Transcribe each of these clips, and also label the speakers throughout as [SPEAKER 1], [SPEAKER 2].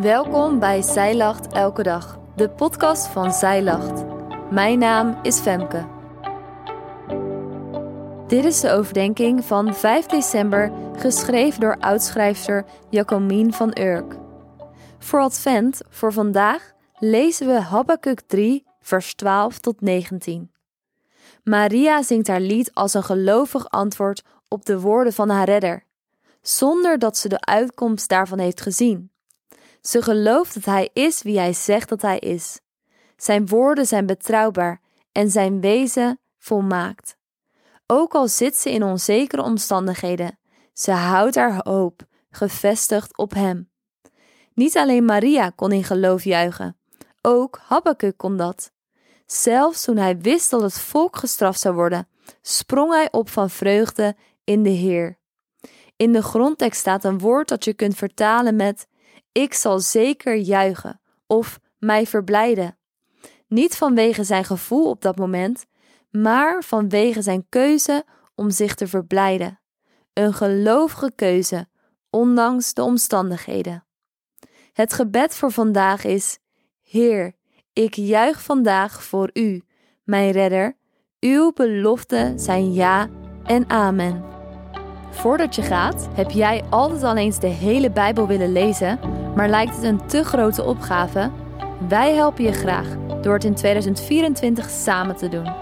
[SPEAKER 1] Welkom bij Zij Lacht Elke Dag, de podcast van Zij Lacht. Mijn naam is Femke. Dit is de overdenking van 5 december, geschreven door oudschrijfster Jacomien van Urk. Voor Advent, voor vandaag, lezen we Habakkuk 3, vers 12 tot 19. Maria zingt haar lied als een gelovig antwoord op de woorden van haar redder, zonder dat ze de uitkomst daarvan heeft gezien. Ze gelooft dat hij is wie hij zegt dat hij is. Zijn woorden zijn betrouwbaar en zijn wezen volmaakt. Ook al zit ze in onzekere omstandigheden, ze houdt haar hoop gevestigd op hem. Niet alleen Maria kon in geloof juichen, ook Habakkuk kon dat. Zelfs toen hij wist dat het volk gestraft zou worden, sprong hij op van vreugde in de Heer. In de grondtekst staat een woord dat je kunt vertalen met ik zal zeker juichen of mij verblijden. Niet vanwege zijn gevoel op dat moment, maar vanwege zijn keuze om zich te verblijden. Een gelovige keuze, ondanks de omstandigheden. Het gebed voor vandaag is: Heer, ik juich vandaag voor U, mijn redder. Uw beloften zijn ja en amen. Voordat je gaat, heb jij altijd al eens de hele Bijbel willen lezen, maar lijkt het een te grote opgave? Wij helpen je graag door het in 2024 samen te doen.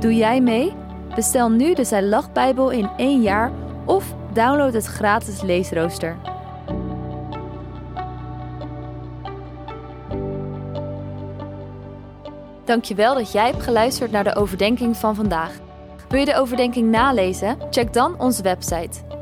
[SPEAKER 1] Doe jij mee? Bestel nu de Zij Lacht Bijbel in één jaar of download het gratis leesrooster. Dankjewel dat jij hebt geluisterd naar de overdenking van vandaag. Wil je de overdenking nalezen? Check dan onze website.